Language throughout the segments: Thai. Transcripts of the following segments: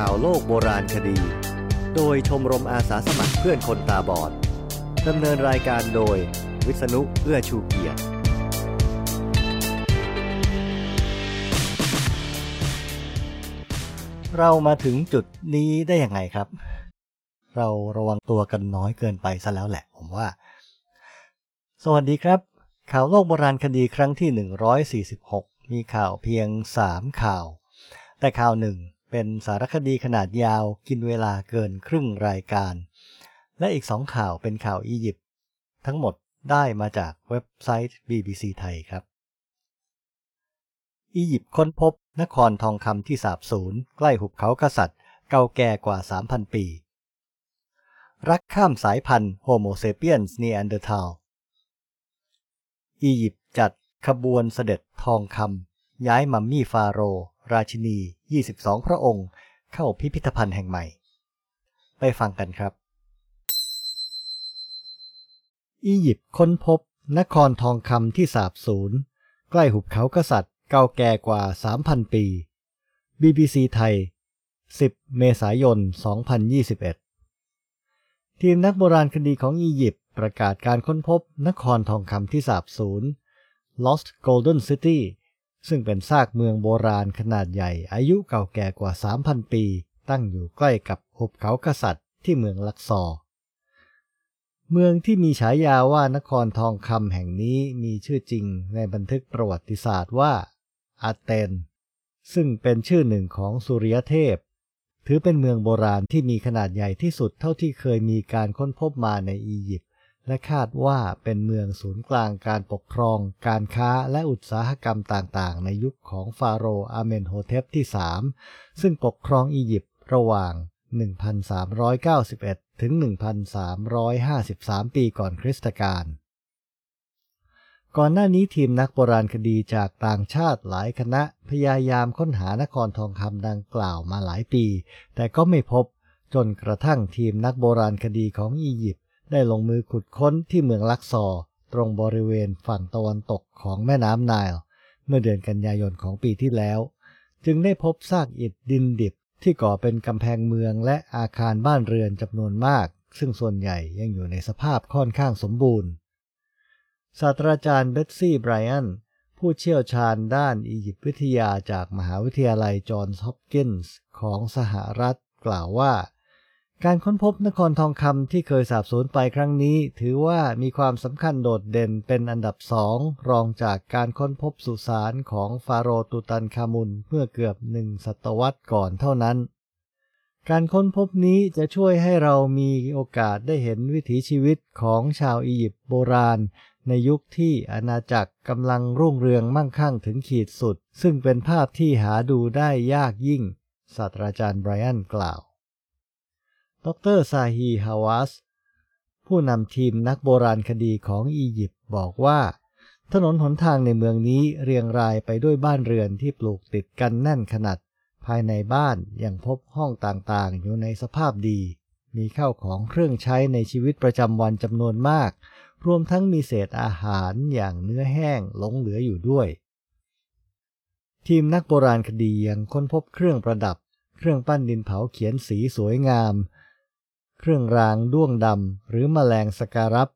ข่าวโลกโบราณคดี โดยชมรมอาสาสมัครเพื่อนคนตาบอดดำเนินรายการโดย วิษณุเอื้อชูเกียรติ เรามาถึงจุดนี้ได้ยังไงครับ เราระวังตัวกันน้อยเกินไปซะแล้วแหละผมว่า สวัสดีครับ ข่าวโลกโบราณคดีครั้งที่ 146 มีข่าวเพียง 3 ข่าว แต่ข่าวหนึ่ง เป็นสารคดีขนาดยาวกินเวลาเกินครึ่งรายการ และอีกสองข่าวเป็นข่าวอียิปต์ทั้งหมดได้มาจากเว็บไซต์ BBC ไทยครับ อียิปต์ค้นพบนครทองคำที่สาบสูญใกล้หุบเขากษัตริย์ เก่าแก่กว่า 3,000 ปี รักข้ามสายพันธุ์โฮโมเซเปียนส์เนแอนเดอร์ทัลอียิปต์จัดขบวนเสด็จทองคำย้ายมัมมี่ฟาโรห์ ราชินี 22 พระองค์ เข้าพิพิธภัณฑ์แห่งใหม่ ไปฟังกันครับ อียิปต์ค้นพบนครทองคำที่สาบสูญ ใกล้หุบเขากษัตริย์เก่าแก่กว่า 3,000 ปี BBC ไทย 10 เมษายน 2021 ทีมนักโบราณคดีของอียิปต์ประกาศการค้นพบนครทองคำที่สาบสูญ Lost Golden City ซึ่งเป็นซากเมืองโบราณขนาดใหญ่อายุเก่าแก่กว่า 3,000 ปี ตั้งอยู่ใกล้กับหุบเขากษัตริย์ที่เมืองลักซอร์เมืองที่มีฉายาว่านครทองคำแห่งนี้มีชื่อจริงในบันทึกประวัติศาสตร์ว่าอาเตน ซึ่งเป็นชื่อหนึ่งของสุริยเทพ ถือเป็นเมืองโบราณที่มีขนาดใหญ่ที่สุดเท่าที่เคยมีการค้นพบมาในอียิปต์ และคาดว่าเป็นเมืองศูนย์กลางการปกครอง การค้าและอุตสาหกรรมต่างๆ ในยุคของฟาโรห์อาเมนโฮเทปที่ 3 ซึ่งปกครองอียิปต์ระหว่าง 1,391 ถึง 1,353 ปีก่อนคริสตกาลก่อนหน้านี้ทีมนักโบราณคดีจากต่างชาติหลายคณะพยายามค้นหานครทองคำดังกล่าวมาหลายปี แต่ก็ไม่พบจนกระทั่งทีมนักโบราณคดีของอียิปต์ ได้ลงมือขุดค้นที่เมืองลักซอร์ตรงบริเวณฝั่งตะวันตกของแม่น้ำไนล์เมื่อเดือนกันยายนของปีที่แล้ว จึงได้พบซากอิฐดินดิบที่ก่อเป็นกำแพงเมืองและอาคารบ้านเรือนจำนวนมาก ซึ่งส่วนใหญ่ยังอยู่ในสภาพค่อนข้างสมบูรณ์ ศาสตราจารย์เบตซี่ไบรอันผู้เชี่ยวชาญด้านอียิปต์วิทยาจากมหาวิทยาลัยจอห์นส์ฮอปกินส์ของสหรัฐกล่าวว่า การค้นพบนครทองคำที่เคยสาบสูญไปครั้งนี้ ถือว่ามีความสำคัญโดดเด่นเป็นอันดับสองรองจากการค้นพบสุสานของฟาโรห์ตูตันคามุนเมื่อเกือบหนึ่งศตวรรษก่อนเท่านั้น การค้นพบนี้จะช่วยให้เรามีโอกาสได้เห็นวิถีชีวิตของชาวอียิปต์โบราณ ในยุคที่อาณาจักรกำลังรุ่งเรืองมั่งคั่งถึงขีดสุด ซึ่งเป็นภาพที่หาดูได้ยากยิ่งศาสตราจารย์ไบรอันกล่าว ดรซาฮีฮาวาส ผู้นำทีมนักโบราณคดีของอียิปต์บอกว่า ถนนหนทางในเมืองนี้เรียงรายไปด้วยบ้านเรือนที่ปลูกติดกันแน่นขนาด ภายในบ้านยังพบห้องต่างๆ อยู่ในสภาพดี มีข้าวของเครื่องใช้ในชีวิตประจำวันจำนวนมาก รวมทั้งมีเศษอาหารอย่างเนื้อแห้งหลงเหลืออยู่ด้วย ทีมนักโบราณคดียังค้นพบเครื่องประดับ เครื่องปั้นดินเผาเขียนสีสวยงาม เครื่องรางด้วงดำหรือมแมลงสการัร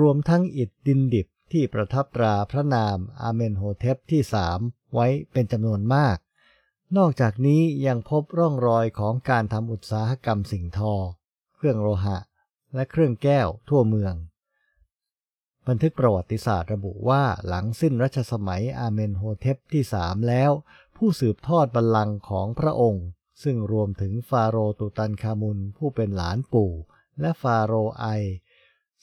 รวมทั้งอิฐดินดิบที่ประทับตราพระนามอาเมนโฮเทปที่สามไว้เป็นจำนวนมาก นอกจากนี้ยังพบร่องรอยของการทำอุตสาหกรรมสิ่งทอ เครื่องโลหะ และเครื่องแก้วทั่วเมือง บันทึกประวัติศาสตร์ระบุว่าหลังสิ้นรัชสมัยอาเมนโฮเทปที่สามแล้ว ผู้สืบทอดบัลลังก์ของพระองค์ ซึ่งรวมถึงฟาโรตุตันคามุนผู้เป็นหลานปู่ และฟาโรไอ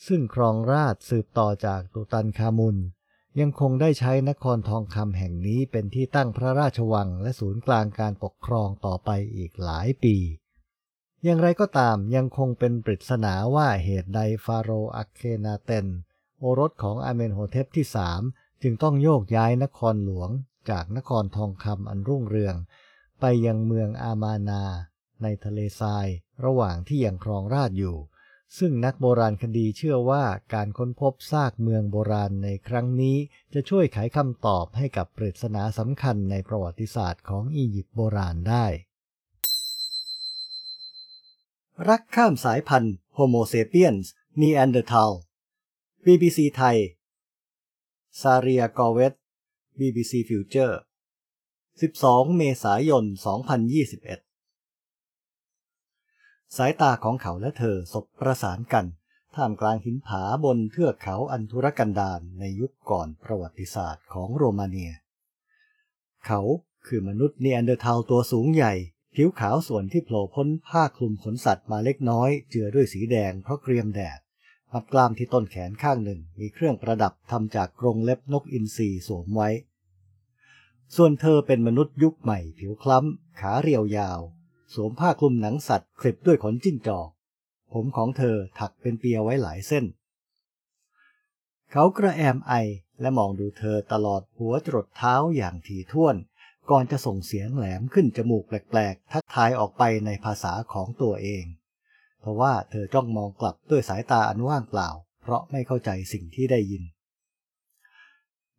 ซึ่งครองราชสืบต่อจากตุตันคามุน ยังคงได้ใช้นครทองคำแห่งนี้เป็นที่ตั้งพระราชวังและศูนย์กลางการปกครองต่อไปอีกหลายปี อย่างไรก็ตามยังคงเป็นปริศนาว่าเหตุใดฟาโรอักเคนาเตนโอรสของอาเมนโฮเทปที่สามจึงต้องโยกย้ายนครหลวงจากนครทองคำอันรุ่งเรือง ไปยังเมืองอามาร์นา ในทะเลทรายระหว่างที่ยังครองราชอยู่ ซึ่งนักโบราณคดีเชื่อว่าการค้นพบซากเมืองโบราณในครั้งนี้ จะช่วยไขคำตอบให้กับปริศนาสำคัญในประวัติศาสตร์ของอียิปต์โบราณได้ รักข้ามสายพันธุ์ Homo sapiens Neanderthal BBC ไทย ซาเรียกอเวต BBC Future 12 เมษายน 2021 สายตาของเขาและเธอสบประสานกัน ท่ามกลางหินผาบนเทือกเขาอันธุรกันดารในยุคก่อนประวัติศาสตร์ของโรมาเนีย เขาคือมนุษย์เนียนเดอร์ทัลตัวสูงใหญ่ ผิวขาวส่วนที่โผล่พ้นผ้าคลุมขนสัตว์มาเล็กน้อย เจือด้วยสีแดงเพราะเกรียมแดด มัดกล้ามที่ต้นแขนข้างหนึ่งมีเครื่องประดับทำจากกรงเล็บนกอินทรีสวมไว้ ส่วนเธอเป็นมนุษย์ยุคใหม่ผิวคล้ำ ขาเรียวยาว สวมผ้าคลุมหนังสัตว์คลิปด้วยขนจิ้งจอก ผมของเธอถักเป็นเปียไว้หลายเส้น เขากระแอมไอและมองดูเธอตลอดหัวจรดเท้าอย่างถี่ถ้วน ก่อนจะส่งเสียงแหลมขึ้นจมูกแปลกๆ ทักทายออกไปในภาษาของตัวเอง เพราะว่าเธอจ้องมองกลับด้วยสายตาอันว่างเปล่า เพราะไม่เข้าใจสิ่งที่ได้ยิน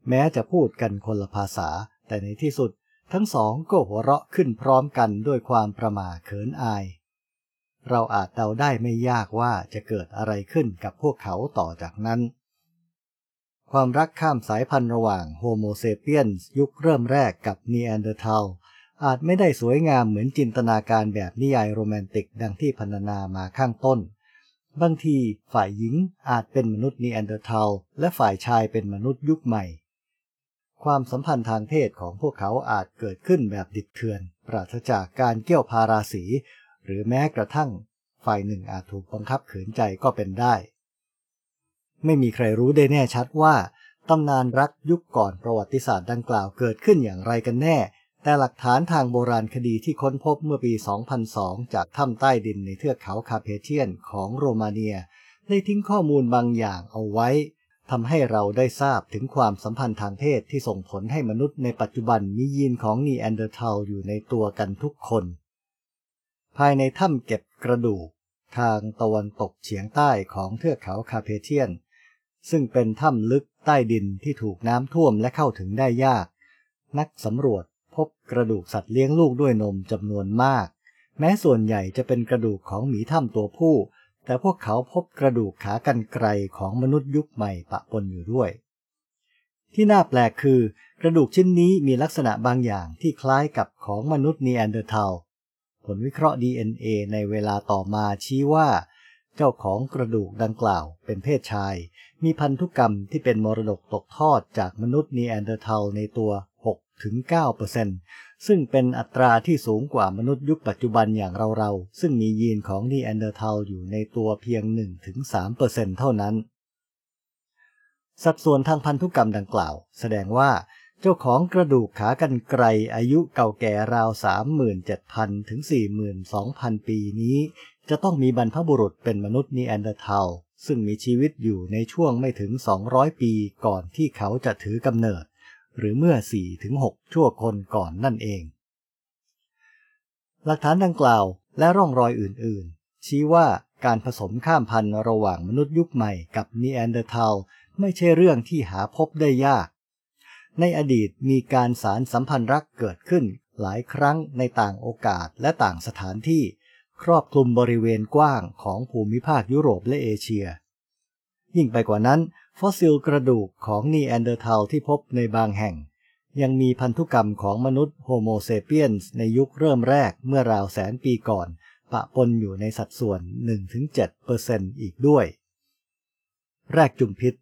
แม้จะพูดกันคนละภาษา แต่ในที่สุดทั้งสองก็หัวเราะขึ้นพร้อมกันด้วยความประมาเขินอาย เราอาจเดาได้ไม่ยากว่าจะเกิดอะไรขึ้นกับพวกเขาต่อจากนั้น ความรักข้ามสายพันธุ์ระหว่างโฮโมเซเปียนยุคเริ่มแรกกับนีแอนเดอร์ทัลอาจไม่ได้สวยงามเหมือนจินตนาการแบบนิยายโรแมนติกดังที่พรรณนามาข้างต้น บางทีฝ่ายหญิงอาจเป็นมนุษย์นีแอนเดอร์ทัลและฝ่ายชายเป็นมนุษย์ยุคใหม่ ความสัมพันธ์ทางเพศของพวกเขาอาจเกิดขึ้นแบบดิบเถื่อน ปราศจากการเกี่ยวพาราสี หรือแม้กระทั่งฝ่ายหนึ่งอาจถูกบังคับขืนใจก็เป็นได้ ไม่มีใครรู้ได้แน่ชัดว่าตำนานรักยุคก่อนประวัติศาสตร์ดังกล่าวเกิดขึ้นอย่างไรกันแน่ แต่หลักฐานทางโบราณคดีที่ค้นพบเมื่อปี 2002 จากถ้ำใต้ดินในเทือกเขาคาร์เพเทียนของโรมาเนีย ได้ทิ้งข้อมูลบางอย่างเอาไว้ ทำให้เราได้ทราบถึงความสัมพันธ์ทางเพศที่ส่งผลให้มนุษย์ในปัจจุบันมียีนของนีแอนเดอร์ทัลอยู่ในตัวกันทุกคน ภายในถ้ำเก็บกระดูกทางตะวันตกเฉียงใต้ของเทือกเขาคาร์เพเทียน ซึ่งเป็นถ้ำลึกใต้ดินที่ถูกน้ำท่วมและเข้าถึงได้ยาก นักสำรวจพบกระดูกสัตว์เลี้ยงลูกด้วยนมจำนวนมาก แม้ส่วนใหญ่จะเป็นกระดูกของหมีถ้ำตัวผู้ แต่พวกเขาพบกระดูกขากรรไกรของมนุษย์ยุคใหม่ปะปนอยู่ด้วย ที่น่าแปลกคือกระดูกชิ้นนี้มีลักษณะบางอย่างที่คล้ายกับของมนุษย์นีแอนเดอร์ทัลผลวิเคราะห์ DNA ในเวลาต่อมาชี้ว่า เจ้าของกระดูกดังกล่าวเป็นเพศชาย มีพันธุกรรมที่เป็นมรดกตกทอดจากมนุษย์นีแอนเดอร์ทัลในตัวถึง9% ซึ่งเป็นอัตราที่สูงกว่ามนุษย์ยุคปัจจุบันอย่างเราๆ ซึ่งมียีนของนีแอนเดอร์ทัลอยู่ในตัวเพียง 1-3%เท่านั้น สัดส่วนทางพันธุกรรมดังกล่าว แสดงว่าเจ้าของกระดูกขากรรไกรอายุเก่าแก่ราว 37,000 ถึง 42,000 ปีนี้ จะต้องมีบรรพบุรุษเป็นมนุษย์นีแอนเดอร์ทัลซึ่งมีชีวิตอยู่ในช่วงไม่ถึง 200 ปีก่อนที่เขาจะถือกำเนิด หรือเมื่อ 4-6 ชั่วคนก่อนนั่นเอง หลักฐานดังกล่าวและร่องรอยอื่น ๆ ชี้ว่าการผสมข้ามพันธุ์ระหว่างมนุษย์ยุคใหม่กับนีแอนเดอร์ทัลไม่ใช่เรื่องที่หาพบได้ยาก ในอดีตมีการสานสัมพันธ์รักเกิดขึ้นหลายครั้งในต่างโอกาสและต่างสถานที่ ครอบคลุมบริเวณกว้างของภูมิภาคยุโรปและเอเชีย ยิ่งไปกว่านั้น ฟอสซิลกระดูกของนีแอนเดอร์ทัลที่พบในบางแห่ง ยังมีพันธุกรรมของมนุษย์โฮโมเซเปียนในยุคเริ่มแรกเมื่อราวแสนปีก่อน ปะปนอยู่ในสัดส่วน 1-7%อีกด้วย แรกจุมพิษ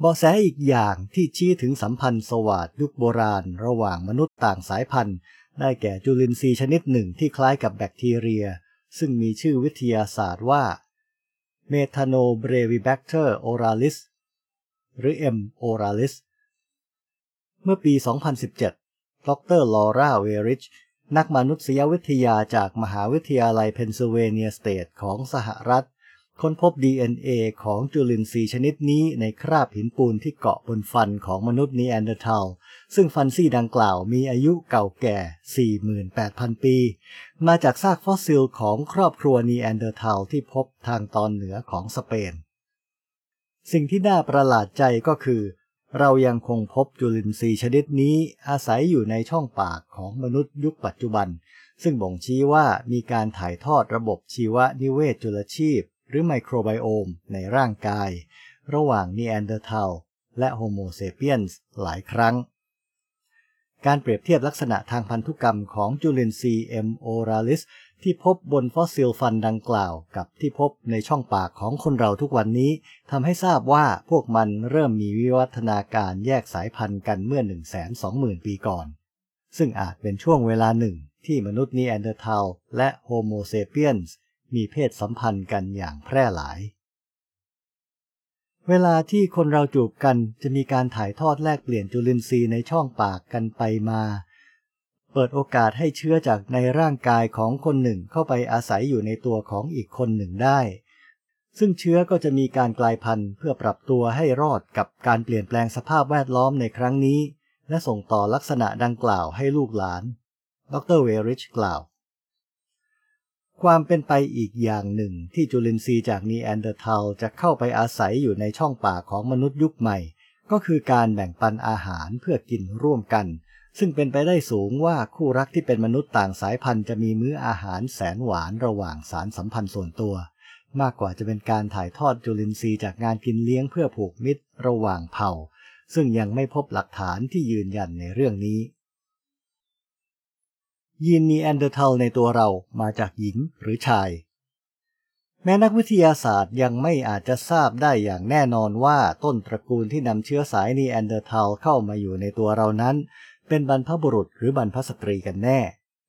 เบาะแสอีกอย่างที่ชี้ถึงสัมพันธ์สวาดยุคโบราณ ระหว่างมนุษย์ต่างสายพันธุ์ ได้แก่จุลินทรีย์ชนิดหนึ่งที่คล้ายกับแบคทีเรีย ซึ่งมีชื่อวิทยาศาสตร์ว่า m e t a n o b r e v i b a c t e r oralis หรือ M. oralis เมื่อปี 2017 ดรลอร่าเวริช นักมนุษยวิทยาจากมหาวิทยาลัยเพนซิลเวเนียสเตทของสหรัฐ ค้นพบ DNA ของจุลินทรีย์ชนิดนี้ในคราบหินปูนที่เกาะบนฟันของมนุษย์นีแอนเดอร์ทัล ซึ่งฟันซี่ดังกล่าวมีอายุเก่าแก่ 48,000 ปี มาจากซากฟอสซิลของครอบครัวนีแอนเดอร์ทัลที่พบทางตอนเหนือของสเปน สิ่งที่น่าประหลาดใจก็คือ เรายังคงพบจุลินทรีย์ชนิดนี้อาศัยอยู่ในช่องปากของมนุษย์ยุคปัจจุบัน ซึ่งบ่งชี้ว่ามีการถ่ายทอดระบบชีวนิเวศจุลชีพ หรือไมโครไบโอมในร่างกาย ระหว่างนีแอนเดอร์ทัลและโฮโมเซเปียนส์หลายครั้ง การเปรียบเทียบลักษณะทางพันธุกรรมของจุลินทรีย์ M. oralis ที่พบบนฟอสซิลฟันดังกล่าว กับที่พบในช่องปากของคนเราทุกวันนี้ทำให้ทราบว่าพวกมันเริ่มมีวิวัฒนาการแยกสายพันธุ์กันเมื่อ 120,000 ปีก่อน ซึ่งอาจเป็นช่วงเวลาหนึ่งที่มนุษย์นีแอนเดอร์ทัลและโฮโมเซเปียนส์มีเพศสัมพันธ์กันอย่างแพร่หลาย เวลาที่คนเราจูบกันจะมีการถ่ายทอดแลกเปลี่ยนจุลินทรีย์ในช่องปากกันไปมา เปิดโอกาสให้เชื้อจากในร่างกายของคนหนึ่งเข้าไปอาศัยอยู่ในตัวของอีกคนหนึ่งได้ ซึ่งเชื้อก็จะมีการกลายพันธุ์เพื่อปรับตัวให้รอดกับการเปลี่ยนแปลงสภาพแวดล้อมในครั้งนี้ และส่งต่อลักษณะดังกล่าวให้ลูกหลาน ดร.เวย์ริชกล่าว ความเป็นไปอีกอย่างหนึ่งที่จุลินทรีย์จากนีแอนเดอร์ทัลจะเข้าไปอาศัยอยู่ในช่องปากของมนุษย์ยุคใหม่ ก็คือการแบ่งปันอาหารเพื่อกินร่วมกัน ซึ่งเป็นไปได้สูงว่าคู่รักที่เป็นมนุษย์ต่างสายพันธุ์จะมีมื้ออาหารแสนหวานระหว่างสานสัมพันธ์ส่วนตัว มากกว่าจะเป็นการถ่ายทอดจุลินทรีย์จากงานกินเลี้ยงเพื่อผูกมิตรระหว่างเผ่า ซึ่งยังไม่พบหลักฐานที่ยืนยันในเรื่องนี้ ยีนนีแอนเดอร์ทัลในตัวเรามาจากหญิงหรือชาย แม้นักวิทยาศาสตร์ยังไม่อาจจะทราบได้อย่างแน่นอนว่าต้นตระกูลที่นำเชื้อสายนีแอนเดอร์ทัลเข้ามาอยู่ในตัวเรานั้น เป็นบรรพบุรุษหรือบรรพสตรีกันแน่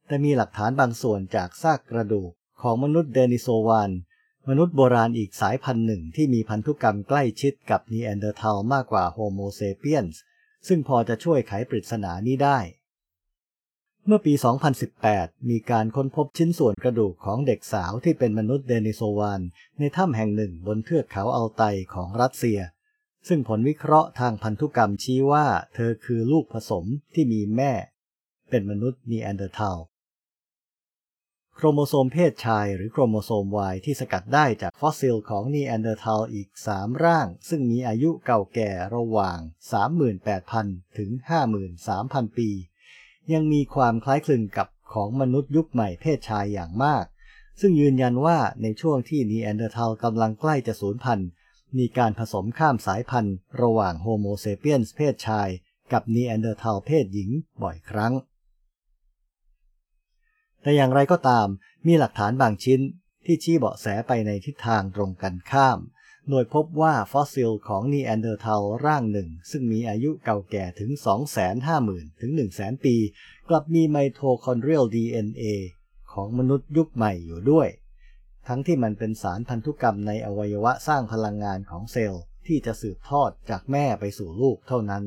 แต่มีหลักฐานบางส่วนจากซากกระดูกของมนุษย์เดนิโซวานมนุษย์โบราณอีกสายพันธุ์หนึ่งที่มีพันธุกรรมใกล้ชิดกับนีแอนเดอร์ทัลมากกว่าโฮโมเซเปียนส์ซึ่งพอจะช่วยไขปริศนานี้ได้ เมื่อปี 2018 มีการค้นพบชิ้นส่วนกระดูกของเด็กสาวที่เป็นมนุษย์เดนิโซวานในถ้ำแห่งหนึ่งบนเทือกเขาอัลไตของรัสเซีย ซึ่งผลวิเคราะห์ทางพันธุกรรมชี้ว่า เธอคือลูกผสมที่มีแม่ เป็นมนุษย์นีแอนเดอร์ทัลโครโมโซมเพศชายหรือโครโมโซม Y ที่สกัดได้จากฟอสซิลของนีแอนเดอร์ทัลอีก 3 ร่าง ซึ่งมีอายุเก่าแก่ระหว่าง 38,000 ถึง 53,000 ปี ยังมีความคล้ายคลึงกับของมนุษย์ยุคใหม่เพศชายอย่างมาก ซึ่งยืนยันว่าในช่วงที่นีแอนเดอร์ทัลกำลังใกล้จะสูญพันธุ์ มีการผสมข้ามสายพันธุ์ ระหว่างโฮโมเซเปียนเพศชาย กับนีแอนเดอร์ทัลเพศหญิงบ่อยครั้ง แต่อย่างไรก็ตามมีหลักฐานบางชิ้นที่ชี้เบาะแสไปในทิศทางตรงกันข้าม โดยพบว่าฟอสซิลของนีแอนเดอร์ทัลร่างหนึ่ง ซึ่งมีอายุเก่าแก่ถึง 250,000 ถึง 100,000 ปี กลับมีไมโทคอนเดรียล DNA ของมนุษย์ยุคใหม่อยู่ด้วย ทั้งที่มันเป็นสารพันธุกรรมในอวัยวะสร้างพลังงานของเซลล์ที่จะสืบทอดจากแม่ไปสู่ลูกเท่านั้น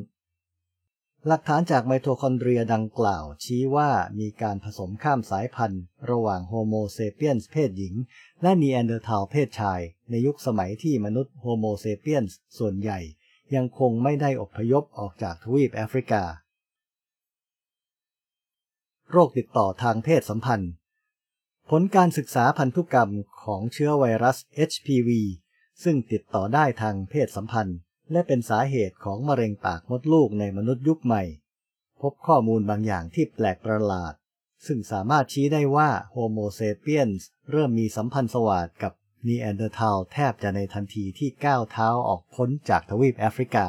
หลักฐานจากไมโทคอนเดรียดังกล่าว ชี้ว่ามีการผสมข้ามสายพันธุ์ ระหว่างโฮโมเซเปียนส์เพศหญิง และนีแอนเดอร์ทัลเพศชาย ในยุคสมัยที่มนุษย์โฮโมเซเปียนส์ส่วนใหญ่ ยังคงไม่ได้อพยพออกจากทวีปแอฟริกา โรคติดต่อทางเพศสัมพันธ์ ผลการศึกษาพันธุกรรมของเชื้อไวรัส HPV ซึ่งติดต่อได้ทางเพศสัมพันธ์ และเป็นสาเหตุของมะเร็งปากมดลูกในมนุษย์ยุคใหม่ พบข้อมูลบางอย่างที่แปลกประหลาด ซึ่งสามารถชี้ได้ว่าโฮโมเซเปียนส์เริ่มมีสัมพันธ์สวาทกับนีแอนเดอร์ทัลแทบจะในทันทีที่ก้าวเท้าออกพ้นจากทวีปแอฟริกา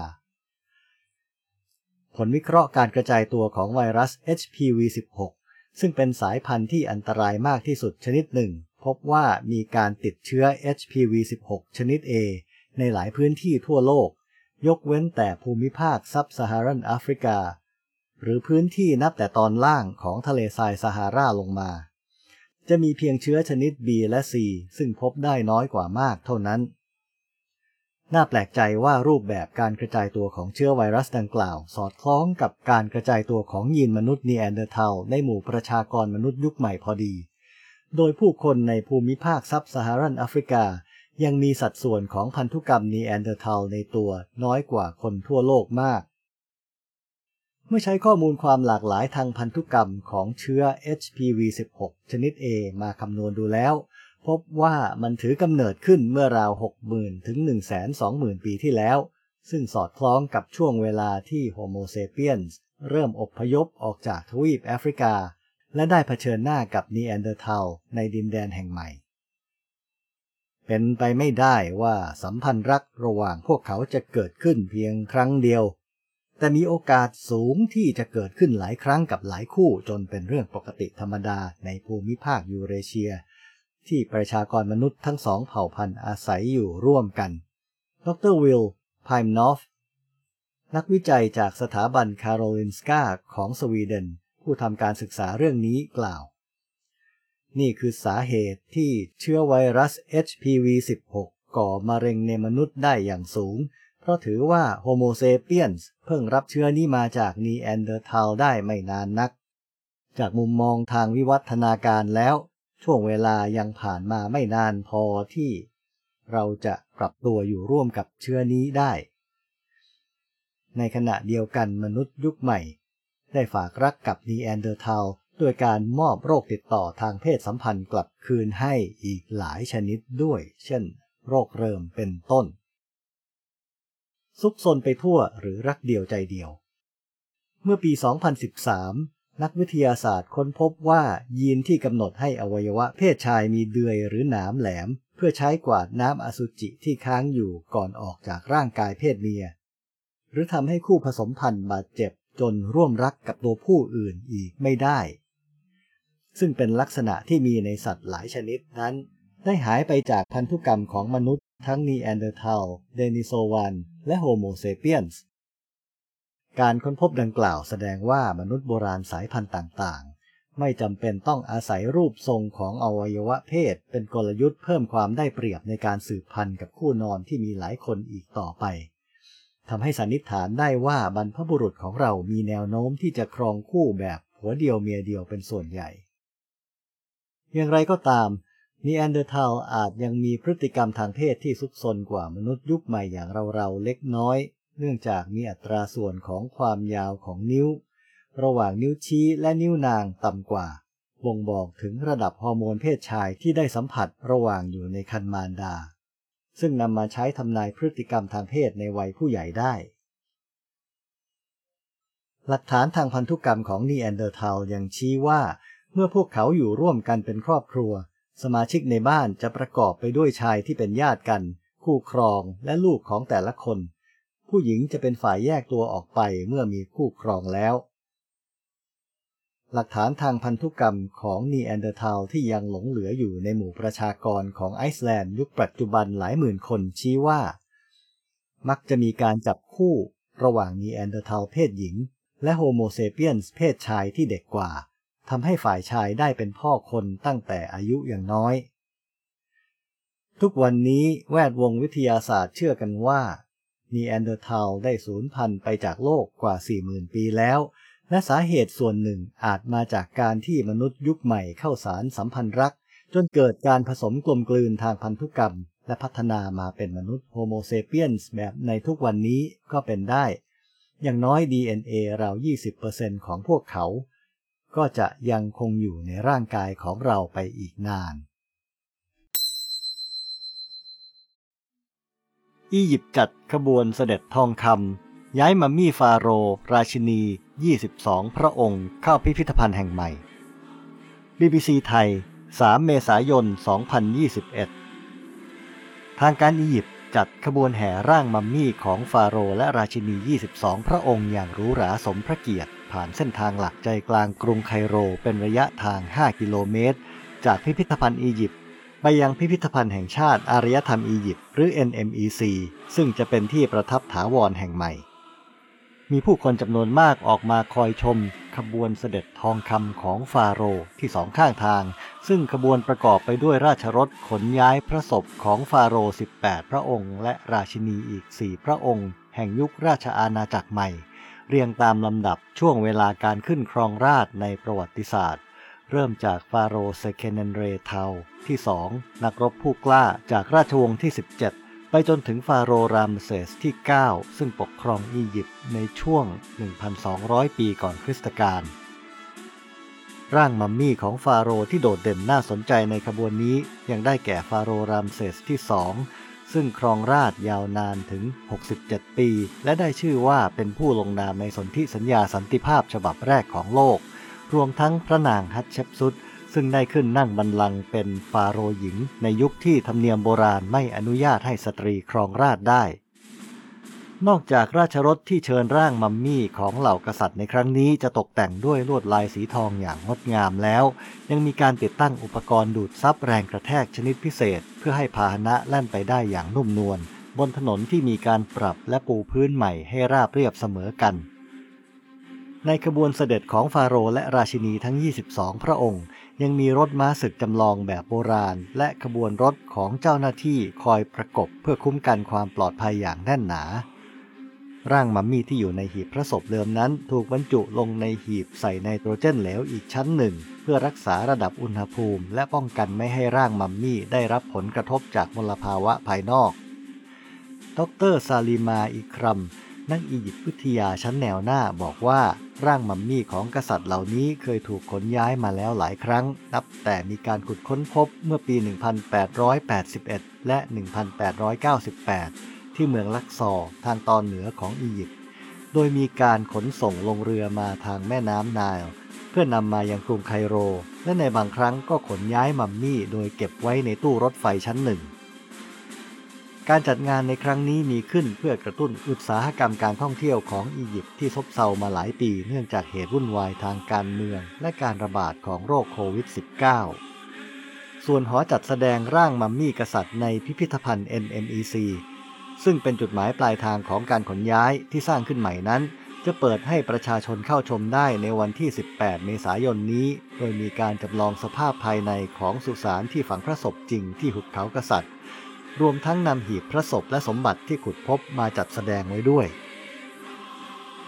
ผลวิเคราะห์การกระจายตัวของไวรัส HPV-16 ซึ่งเป็นสายพันธุ์ที่อันตรายมากที่สุดชนิดหนึ่ง พบว่ามีการติดเชื้อ HPV-16 ชนิด A ในหลายพื้นที่ทั่วโลก ยกเว้นแต่ภูมิภาคซับซาฮารันแอฟริกา หรือพื้นที่นับแต่ตอนล่างของทะเลทรายซาฮาราลงมา จะมีเพียงเชื้อชนิด B และ C ซึ่งพบได้น้อยกว่ามากเท่านั้น น่าแปลกใจว่ารูปแบบการกระจายตัวของเชื้อไวรัสดังกล่าว สอดคล้องกับการกระจายตัวของยีนมนุษย์นีแอนเดอร์ทัลในหมู่ประชากรมนุษย์ยุคใหม่พอดี โดยผู้คนในภูมิภาคซับซาฮารันแอฟริกา ยังมีสัดส่วนของพันธุกรรมนีแอนเดอร์ทัลในตัวน้อยกว่าคนทั่วโลกมาก เมื่อใช้ข้อมูลความหลากหลายทางพันธุกรรมของเชื้อ HPV-16 ชนิด A มาคำนวณดูแล้ว พบว่ามันถือกำเนิดขึ้นเมื่อราว 60,000 ถึง 120,000 ปีที่แล้ว ซึ่งสอดคล้องกับช่วงเวลาที่โฮโมเซเปียนส์เริ่มอพยพออกจากทวีปแอฟริกา และได้เผชิญหน้ากับนีแอนเดอร์ทัลในดินแดนแห่งใหม่ เป็นไปไม่ได้ว่าสัมพันธ์รักระหว่างพวกเขาจะเกิดขึ้นเพียงครั้งเดียว แต่มีโอกาสสูงที่จะเกิดขึ้นหลายครั้งกับหลายคู่จนเป็นเรื่องปกติธรรมดาในภูมิภาคยูเรเชีย ที่ประชากรมนุษย์ทั้งสองเผ่าพันธุ์อาศัยอยู่ร่วมกัน ดรวิลไพม์นอฟ นักวิจัยจากสถาบันคาโรลินสกาของสวีเดน ผู้ทำการศึกษาเรื่องนี้กล่าว นี่คือสาเหตุที่เชื้อไวรัส HPV-16 ก่อมะเร็งในมนุษย์ได้อย่างสูง เพราะถือว่าโฮโมเซเปียนส์เพิ่งรับเชื้อนี้มาจากนีแอนเดอร์ทัลได้ไม่นานนัก จากมุมมองทางวิวัฒนาการแล้ว ช่วงเวลายังผ่านมาไม่นานพอที่เราจะปรับตัวอยู่ร่วมกับเชื้อนี้ได้ ในขณะเดียวกันมนุษย์ยุคใหม่ ได้ฝากรักกับนีแอนเดอร์ทัลด้วยการมอบโรคติดต่อทางเพศสัมพันธ์กลับคืนให้อีกหลายชนิดด้วย เช่น โรคเริมเป็นต้น ซุกซนไปทั่วหรือรักเดียวใจเดียว เมื่อปี 2013 นักวิทยาศาสตร์ค้นพบว่ายีนที่กำหนดให้อวัยวะเพศชายมีเดือยหรือหนามแหลม เพื่อใช้กวาดน้ำอสุจิที่ค้างอยู่ก่อนออกจากร่างกายเพศเมีย หรือทำให้คู่ผสมพันธุ์บาดเจ็บจนร่วมรักกับตัวผู้อื่นอีกไม่ได้ ซึ่งเป็นลักษณะที่มีในสัตว์หลายชนิดนั้น ได้หายไปจากพันธุกรรมของมนุษย์ ทั้งนีแอนเดอร์ทัล เดนิโซวัน และโฮโมเซเปียนส์ การค้นพบดังกล่าวแสดงว่ามนุษย์โบราณสายพันธุ์ต่างๆ ไม่จำเป็นต้องอาศัยรูปทรงของอวัยวะเพศ เป็นกลยุทธ์เพิ่มความได้เปรียบในการสืบพันธุ์กับคู่นอนที่มีหลายคนอีกต่อไปทำให้สันนิษฐานได้ว่าบรรพบุรุษของเรามีแนวโน้มที่จะครองคู่แบบผัวเดียวเมียเดียวเป็นส่วนใหญ่ อย่างไรก็ตามนีแอนเดอร์ทัลอาจยังมีพฤติกรรมทางเพศที่ซุกซนกว่ามนุษย์ยุคใหม่อย่างเราๆเล็กน้อย เนื่องจากมีอัตราส่วนของความยาวของนิ้ว ระหว่างนิ้วชี้และนิ้วนางต่ำกว่า บ่งบอกถึงระดับฮอร์โมนเพศชายที่ได้สัมผัสระหว่างอยู่ในครรภ์มารดา ซึ่งนำมาใช้ทำนายพฤติกรรมทางเพศในวัยผู้ใหญ่ได้ หลักฐานทางพันธุกรรมของนีแอนเดอร์ทัลยังชี้ว่าเมื่อพวกเขาอยู่ร่วมกันเป็นครอบครัว สมาชิกในบ้านจะประกอบไปด้วยชายที่เป็นญาติกัน คู่ครองและลูกของแต่ละคน ผู้หญิงจะเป็นฝ่ายแยกตัวออกไปเมื่อมีคู่ครองแล้ว หลักฐานทางพันธุกรรมของนีแอนเดอร์ทัลที่ยังหลงเหลืออยู่ในหมู่ประชากรของไอซ์แลนด์ยุคปัจจุบันหลายหมื่นคนชี้ว่า มักจะมีการจับคู่ระหว่างนีแอนเดอร์ทัลเพศหญิง และโฮโมเซเปียนเพศชายที่เด็กกว่าทำให้ฝ่ายชายได้เป็นพ่อคนตั้งแต่อายุอย่างน้อย ทุกวันนี้แวดวงวิทยาศาสตร์เชื่อกันว่า นีแอนเดอร์ทัลได้สูญพันธุ์ไปจากโลกกว่า 40,000 ปีแล้ว และสาเหตุส่วนหนึ่งอาจมาจากการที่มนุษย์ยุคใหม่เข้าสานสัมพันธ์รัก จนเกิดการผสมกลมกลืนทางพันธุกรรม และพัฒนามาเป็นมนุษย์โฮโมเซเปียนส์แบบในทุกวันนี้ก็เป็นได้ อย่างน้อย DNA ราว 20%ของพวกเขา ก็จะยังคงอยู่ในร่างกายของเราไปอีกนาน อียิปต์จัดขบวนเสด็จทองคำย้ายมัมมี่ฟาโร ราชินี 22 พระองค์เข้าพิพิธภัณฑ์แห่งใหม่ BBC ไทย 3 เมษายน 2021 ทางการอียิปต์จัดขบวนแห่ร่างมัมมี่ของฟาโรห์และราชินี 22 พระองค์อย่างหรูหราสมพระเกียรติ ผ่านเส้นทางหลักใจกลางกรุงไคโรเป็นระยะทาง 5 กิโลเมตร จากพิพิธภัณฑ์อียิปต์ ไปยังพิพิธภัณฑ์แห่งชาติอารยธรรมอียิปต์หรือ NMEC ซึ่งจะเป็นที่ประทับถาวรแห่งใหม่ มีผู้คนจำนวนมากออกมาคอยชม ขบวนเสด็จทองคำของฟาโรห์ที่สองข้างทาง ซึ่งขบวนประกอบไปด้วยราชรถขนย้ายพระศพของฟาโรห์18 พระองค์ และราชินีอีก 4 พระองค์ แห่งยุคราชอาณาจักรใหม่ เรียงตามลำดับช่วงเวลาการขึ้นครองราชในประวัติศาสตร์ เริ่มจากฟาโรเซเคเนนเรเทาที่สองนักรบผู้กล้าจากราชวงศ์ที่ 17 ไปจนถึงฟาโรรามเซสที่ 9 ซึ่งปกครองอียิปต์ในช่วง 1,200 ปีก่อนคริสตกาลร่างมัมมี่ของฟาโรที่โดดเด่นน่าสนใจในขบวนนี้ยังได้แก่ฟาโรรามเซสที่ 2 ซึ่งครองราชยาวนานถึง 67 ปี และได้ชื่อว่าเป็นผู้ลงนามในสนธิสัญญาสันติภาพฉบับแรกของโลก รวมทั้งพระนางฮัตเชปซุดซึ่งได้ขึ้นนั่งบัลลังก์เป็นฟาโรห์หญิง ในยุคที่ธรรมเนียมโบราณไม่อนุญาตให้สตรีครองราชได้ นอกจากราชรถที่เชิญร่างมัมมี่ของเหล่ากษัตริย์ในครั้งนี้จะตกแต่งด้วยลวดลายสีทองอย่างงดงามแล้ว ยังมีการติดตั้งอุปกรณ์ดูดซับแรงกระแทกชนิดพิเศษ เพื่อให้พาหนะแล่นไปได้อย่างนุ่มนวลบนถนนที่มีการปรับและปูพื้นใหม่ให้ราบเรียบเสมอกัน ในขบวนเสด็จของฟาโรห์และราชินีทั้ง 22 พระองค์ ยังมีรถม้าศึกจำลองแบบโบราณ และขบวนรถของเจ้าหน้าที่คอยประกบเพื่อคุ้มกันความปลอดภัยอย่างแน่นหนา ร่างมัมมี่ที่อยู่ในหีบพระศพเดิมนั้น ถูกบรรจุลงในหีบใส่ไนโตรเจนเหลวอีกชั้นหนึ่ง เพื่อรักษาระดับอุณหภูมิ และป้องกันไม่ให้ร่างมัมมี่ได้รับผลกระทบจากมลภาวะภายนอก ดรซาลีมาอีครัม นักอียิปต์วิทยาชั้นแนวหน้าบอกว่าร่างมัมมี่ของกษัตริย์เหล่านี้เคยถูกขนย้ายมาแล้วหลายครั้ง นับแต่มีการขุดค้นพบเมื่อปี 1881 และ 1898 ที่เมืองลักซอร์ทางตอนเหนือของอียิปต์ โดยมีการขนส่งลงเรือมาทางแม่น้ำไนล์เพื่อนำมายังกรุงไคโร และในบางครั้งก็ขนย้ายมัมมี่โดยเก็บไว้ในตู้รถไฟชั้นหนึ่ง การจัดงานในครั้งนี้มีขึ้นเพื่อกระตุ้นอุตสาหกรรมการท่องเที่ยวของอียิปต์ที่ซบเซามาหลายปีเนื่องจากเหตุวุ่นวายทางการเมือง และการระบาดของโรคโควิด -19 ส่วนหอจัดแสดงร่างมัมมี่กษัตริย์ในพิพิธภัณฑ์ NMEC ซึ่งเป็นจุดหมายปลายทางของการขนย้ายที่สร้างขึ้นใหม่นั้น จะเปิดให้ประชาชนเข้าชมได้ในวันที่ 18 เมษายนนี้ โดยมีการจำลองสภาพภายในของสุสานที่ฝังพระศพจริงที่หุบเขากษัตริย์ รวมทั้งนำหีบพระศพและสมบัติที่ขุดพบมาจัดแสดงไว้ด้วย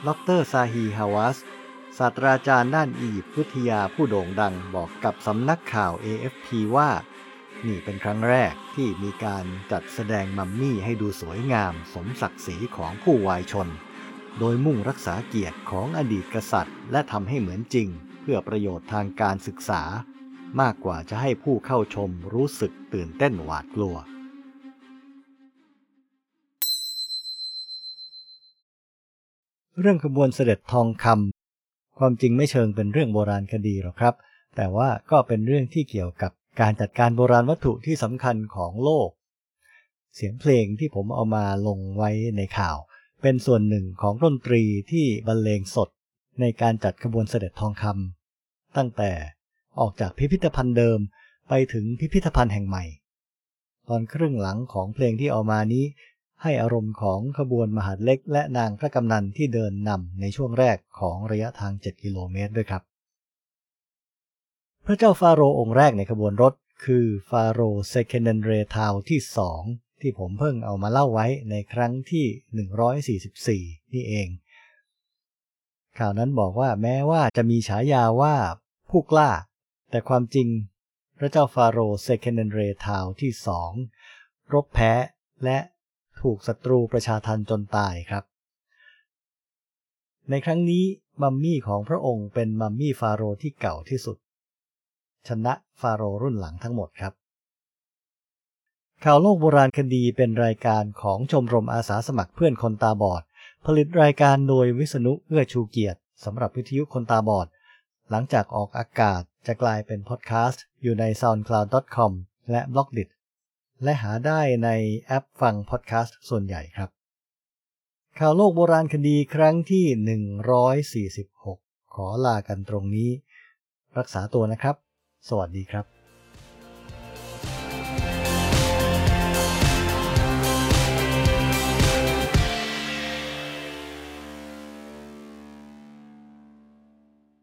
ดรซาฮีฮาวาสศาสตราจารย์ด้านอียิปต์วิทยาผู้โด่งดังบอกกับสำนักข่าว AFP ว่า นี่เป็นครั้งแรกที่มีการจัดแสดงมัมมี่ให้ดูสวยงามสมศักดิ์ศรีของผู้วายชน โดยมุ่งรักษาเกียรติของอดีตกษัตริย์ และทำให้เหมือนจริง เพื่อประโยชน์ทางการศึกษา มากกว่าจะให้ผู้เข้าชมรู้สึกตื่นเต้นหวาดกลัว เรื่องขบวนเสด็จทองคำความจริงไม่เชิงเป็นเรื่องโบราณคดีหรอกครับ แต่ว่าก็เป็นเรื่องที่เกี่ยวกับการจัดการโบราณวัตถุที่สำคัญของโลก เสียงเพลงที่ผมเอามาลงไว้ในข่าว เป็นส่วนหนึ่งของดนตรีที่บรรเลงสดในการจัดขบวนเสด็จทองคำตั้งแต่ออกจากพิพิธภัณฑ์เดิมไปถึงพิพิธภัณฑ์แห่งใหม่ ตอนครึ่งหลังของเพลงที่เอามานี้ ให้อารมณ์ของขบวนมหาดเล็กและนางพระกำนันที่เดินนำในช่วงแรกของระยะทาง 7 กิโลเมตรด้วยครับ พระเจ้าฟาโรห์องค์แรกในขบวนรถ คือฟาโรห์เซเคเนนเรทาวที่สองที่ผมเพิ่งเอามาเล่าไว้ในครั้งที่ 144 นี่เอง ข่าวนั้นบอกว่าแม้ว่าจะมีฉายาว่าผู้กล้า แต่ความจริงพระเจ้าฟาโรห์เซเคนเนนเรทาวที่สองรบแพ้และ ถูกศัตรูประชาทันจนตายครับ ในครั้งนี้มัมมี่ของพระองค์เป็นมัมมี่ฟาโรห์ที่เก่าที่สุด ชนะฟาโรห์รุ่นหลังทั้งหมดครับ ข่าวโลกโบราณคดีเป็นรายการของชมรมอาสาสมัครเพื่อนคนตาบอด ผลิตรายการโดยวิษณุเอื้อชูเกียรติสำหรับวิทยุคนตาบอด หลังจากออกอากาศจะกลายเป็นพอดแคสต์อยู่ใน soundcloud.com และ b l o g d i t และหาได้ในแอปฟังพอดแคสต์ส่วนใหญ่ครับ ข่าวโลกโบราณคดีครั้งที่ 146 ขอลากันตรงนี้ รักษาตัวนะครับ สวัสดีครับ